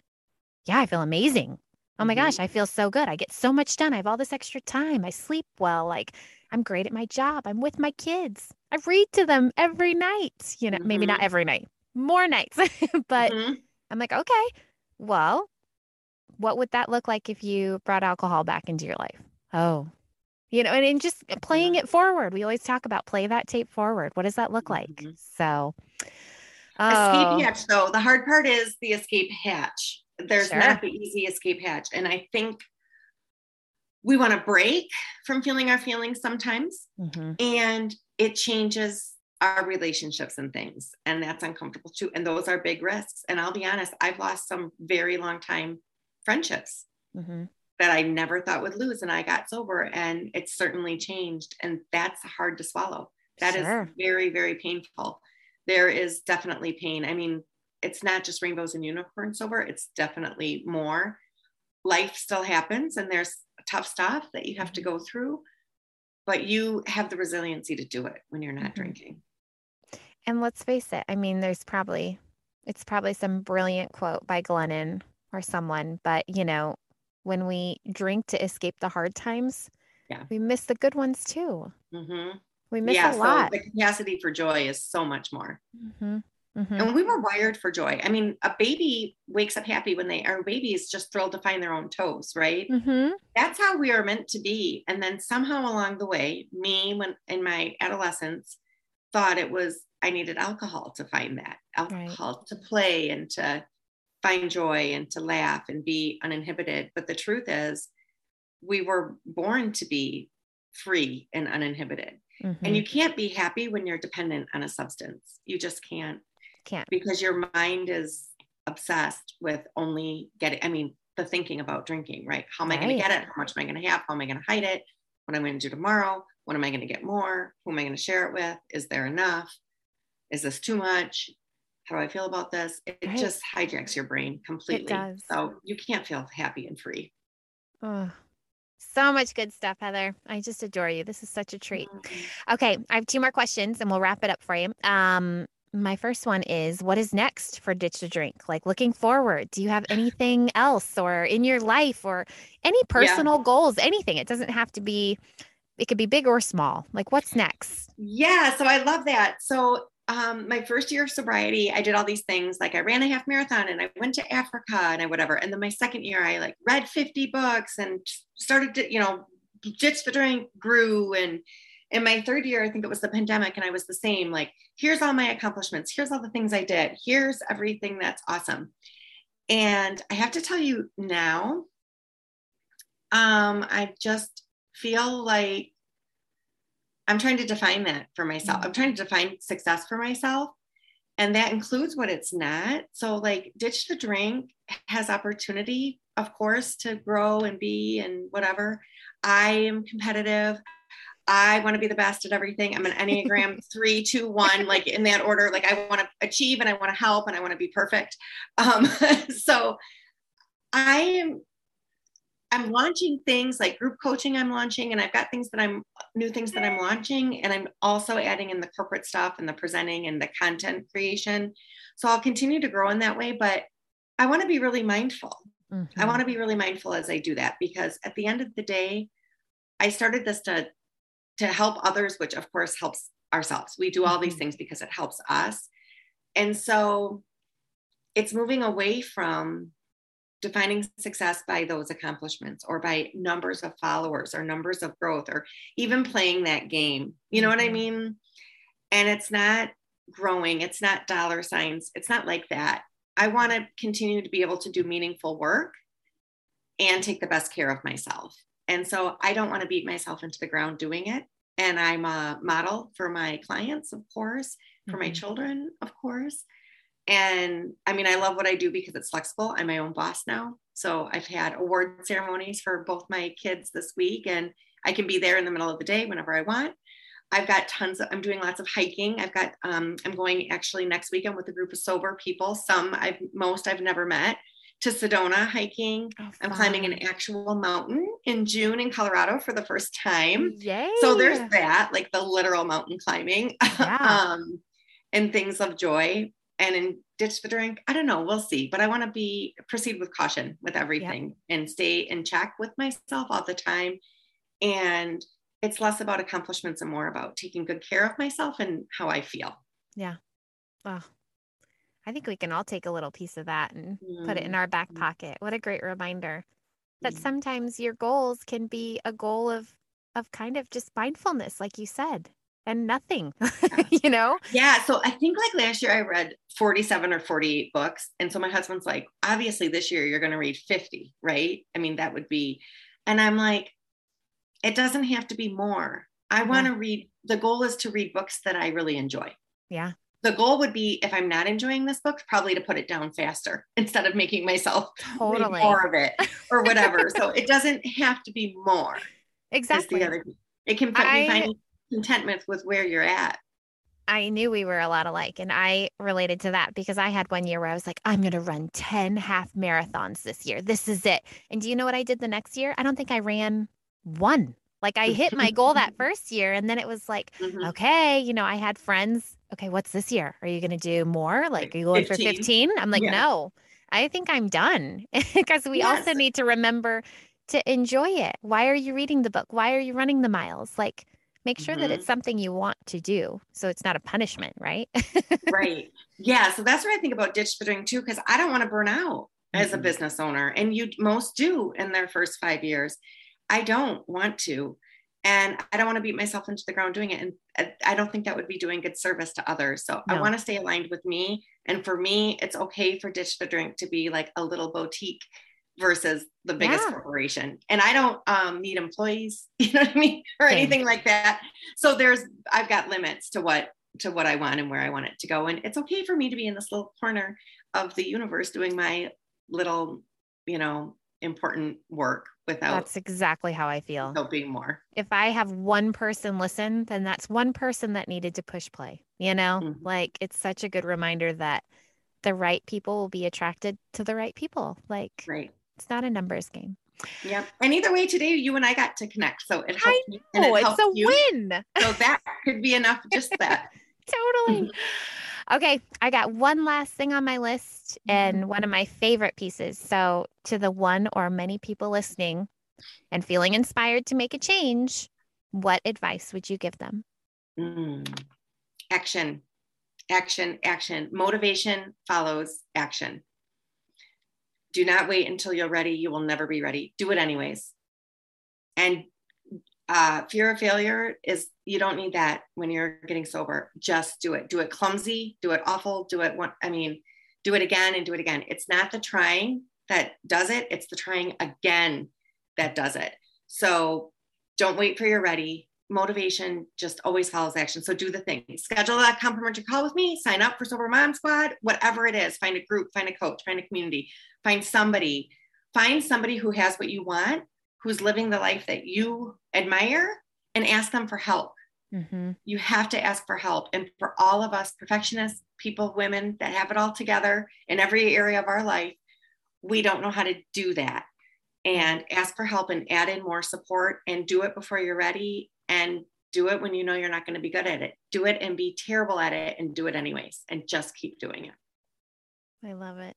Yeah i feel amazing. Oh my mm-hmm. gosh i feel so good. I get so much done. I have all this extra time. I sleep well. Like i'm great at my job. I'm with my kids. I read to them every night. You know maybe not mm-hmm. every night more nights. but mm-hmm. I'm like, okay, well, what would that look like if you brought alcohol back into your life? Oh, you know, and, and just playing it forward. We always talk about play that tape forward. What does that look like? Mm-hmm. So, oh. escape hatch, though. The hard part is the escape hatch. There's sure. not the easy escape hatch. And I think we want to break from feeling our feelings sometimes. Mm-hmm. And it changes our relationships and things and that's uncomfortable too and those are big risks and i'll be honest i've lost some very long time friendships mm-hmm. that i never thought would lose and i got sober and it's certainly changed and that's hard to swallow That sure. is very very painful there is definitely pain i mean it's not just rainbows and unicorns sober it's definitely more life still happens and there's tough stuff that you have to mm-hmm. go through but you have the resiliency to do it when you're not mm-hmm. drinking and let's face it, I mean, there's probably, it's probably some brilliant quote by Glennon or someone, but you know, when we drink to escape the hard times, yeah. we miss the good ones too. Mm-hmm. We miss yeah, a lot. So the capacity for joy is so much more. Mm-hmm. Mm-hmm. And we were wired for joy. I mean, a baby wakes up happy when they are babies, just thrilled to find their own toes, right? Mm-hmm. That's how we are meant to be. And then somehow along the way, me, when in my adolescence, thought it was I needed alcohol to find that alcohol right. to play and to find joy and to laugh and be uninhibited. But the truth is, we were born to be free and uninhibited. Mm-hmm. And you can't be happy when you're dependent on a substance. You just can't. Can't. Because your mind is obsessed with only getting, I mean, the thinking about drinking, right? How am I going to get it? How much am I going to have? How am I going to hide it? What am I going to do tomorrow? What am I going to get more? Who am I going to share it with? Is there enough? Is this too much? How do I feel about this? It right. just hijacks your brain completely. So you can't feel happy and free. Oh, so much good stuff, Heather. I just adore you. This is such a treat. Mm-hmm. Okay, I have two more questions and we'll wrap it up for you. Um, my first one is what is next for Ditched the Drink? Like looking forward, do you have anything else or in your life or any personal yeah. goals, anything? It doesn't have to be, it could be big or small. Like what's next? Yeah, so I love that. So um, my first year of sobriety, I did all these things. Like I ran a half marathon and I went to Africa and I whatever. And then my second year, I like read 50 books and started to, you know, ditched the drink, grew and in my third year, I think it was the pandemic, and I was the same. Like, here's all my accomplishments. Here's all the things I did. Here's everything that's awesome. And I have to tell you now, um, I just feel like I'm trying to define that for myself. Mm-hmm. I'm trying to define success for myself. And that includes what it's not. So, like, Ditched the Drink has opportunity, of course, to grow and be and whatever. I am competitive. I want to be the best at everything. I'm an Enneagram three, two, one, like in that order. Like I want to achieve and I want to help and I want to be perfect. Um, so I am I'm launching things like group coaching I'm launching and I've got things that I'm new things that I'm launching and I'm also adding in the corporate stuff and the presenting and the content creation. So I'll continue to grow in that way, but I want to be really mindful. Mm-hmm. I want to be really mindful as I do that because at the end of the day, I started this to to help others, which of course helps ourselves. We do all these mm-hmm. things because it helps us. And so it's moving away from defining success by those accomplishments or by numbers of followers or numbers of growth or even playing that game. You know what I mm-hmm. mean? And it's not growing, it's not dollar signs, it's not like that. I want to continue to be able to do meaningful work and take the best care of myself. And so I don't want to beat myself into the ground doing it. And I'm a model for my clients, of course, for mm-hmm. my children, of course. And I mean, I love what I do because it's flexible. I'm my own boss now. So I've had award ceremonies for both my kids this week, and I can be there in the middle of the day whenever I want. I've got tons of, I'm doing lots of hiking. I've got, um, I'm going actually next weekend with a group of sober people. Some I've, most I've never met to Sedona hiking. Oh, I'm climbing an actual mountain in June in Colorado for the first time. Yay. So there's that, like the literal mountain climbing yeah. um, and things of joy. And in ditched the drink, I don't know, we'll see. But I want to be proceed with caution with everything yep. and stay in check with myself all the time. And it's less about accomplishments and more about taking good care of myself and how I feel. Yeah. Wow. I think we can all take a little piece of that and mm. put it in our back mm-hmm. pocket. What a great reminder that mm. sometimes your goals can be a goal of of kind of just mindfulness like you said and nothing you know yeah so i think like last year i read 47 or 48 books and so my husband's like obviously this year you're going to read 50 right i mean that would be and i'm like it doesn't have to be more i want to read the goal is to read books that i really enjoy yeah the goal would be if I'm not enjoying this book, probably to put it down faster instead of making myself totally. read more of it or whatever. so it doesn't have to be more. Exactly. Other, it can put I, find contentment with where you're at. I knew we were a lot alike and I related to that because I had one year where I was like, I'm going to run 10 half marathons this year. This is it. And do you know what I did the next year? I don't think I ran one. Like I hit my goal that first year and then it was like, mm-hmm. okay, you know, I had friends okay, what's this year? Are you going to do more? Like, are you going 15? for 15? I'm like, yeah. no, I think I'm done because we yes. also need to remember to enjoy it. Why are you reading the book? Why are you running the miles? Like, make sure mm-hmm. that it's something you want to do so it's not a punishment, right? right. Yeah. So that's what I think about ditched the drink too, because I don't want to burn out mm-hmm. as a mm-hmm. business owner. And you most do in their first five years. I don't want to and I don't want to beat myself into the ground doing it. And I don't think that would be doing good service to others. So no. I want to stay aligned with me. And for me, it's okay for Ditched the Drink to be like a little boutique versus the biggest yeah. corporation. And I don't um, need employees, you know what I mean, or Same. anything like that. So there's I've got limits to what to what I want and where I want it to go. And it's okay for me to be in this little corner of the universe doing my little, you know, important work without that's exactly how i feel Helping more if i have one person listen then that's one person that needed to push play you know mm-hmm. like it's such a good reminder that the right people will be attracted to the right people like right it's not a numbers game yeah and either way today you and i got to connect so it helped I know, and it it's a you. win so that could be enough just that totally Okay, I got one last thing on my list and mm-hmm. one of my favorite pieces. So, to the one or many people listening and feeling inspired to make a change, what advice would you give them? Mm. Action, action, action. Motivation follows action. Do not wait until you're ready. You will never be ready. Do it anyways. And uh, fear of failure is you don't need that when you're getting sober. Just do it. Do it clumsy, do it awful, do it one. I mean, do it again and do it again. It's not the trying that does it, it's the trying again that does it. So don't wait for you're ready. Motivation just always follows action. So do the thing. Schedule a complimentary call with me, sign up for Sober Mom Squad, whatever it is. Find a group, find a coach, find a community, find somebody, find somebody who has what you want, who's living the life that you admire, and ask them for help. Mm-hmm. You have to ask for help. And for all of us perfectionists, people, women that have it all together in every area of our life, we don't know how to do that. And ask for help and add in more support and do it before you're ready and do it when you know you're not going to be good at it. Do it and be terrible at it and do it anyways and just keep doing it. I love it.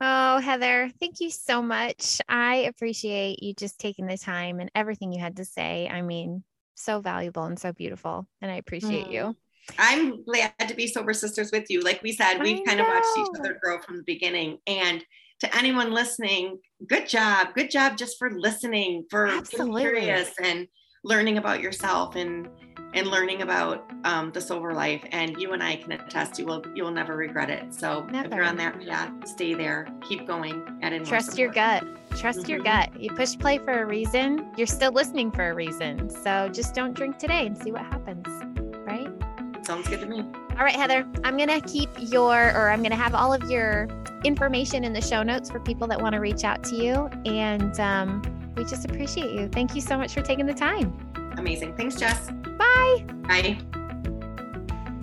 Oh, Heather, thank you so much. I appreciate you just taking the time and everything you had to say. I mean, so valuable and so beautiful. And I appreciate mm. you. I'm glad to be sober sisters with you. Like we said, we've kind of watched each other grow from the beginning. And to anyone listening, good job. Good job just for listening, for Absolutely. being curious and learning about yourself and and learning about um, the sober life. And you and I can attest you will you will never regret it. So never. if you're on that path, stay there, keep going, add trust your gut. Trust mm-hmm. your gut. You push play for a reason. You're still listening for a reason. So just don't drink today and see what happens. Right? Sounds good to me. All right, Heather. I'm gonna keep your or I'm gonna have all of your information in the show notes for people that want to reach out to you. And um, we just appreciate you. Thank you so much for taking the time. Amazing. Thanks, Jess. Bye. Bye.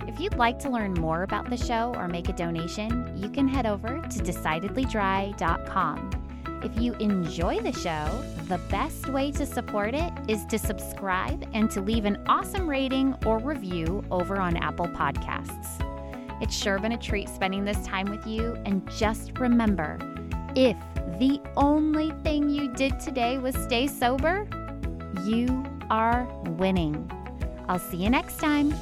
If you'd like to learn more about the show or make a donation, you can head over to decidedlydry.com. If you enjoy the show, the best way to support it is to subscribe and to leave an awesome rating or review over on Apple Podcasts. It's sure been a treat spending this time with you, and just remember if the only thing you did today was stay sober, you are winning. I'll see you next time.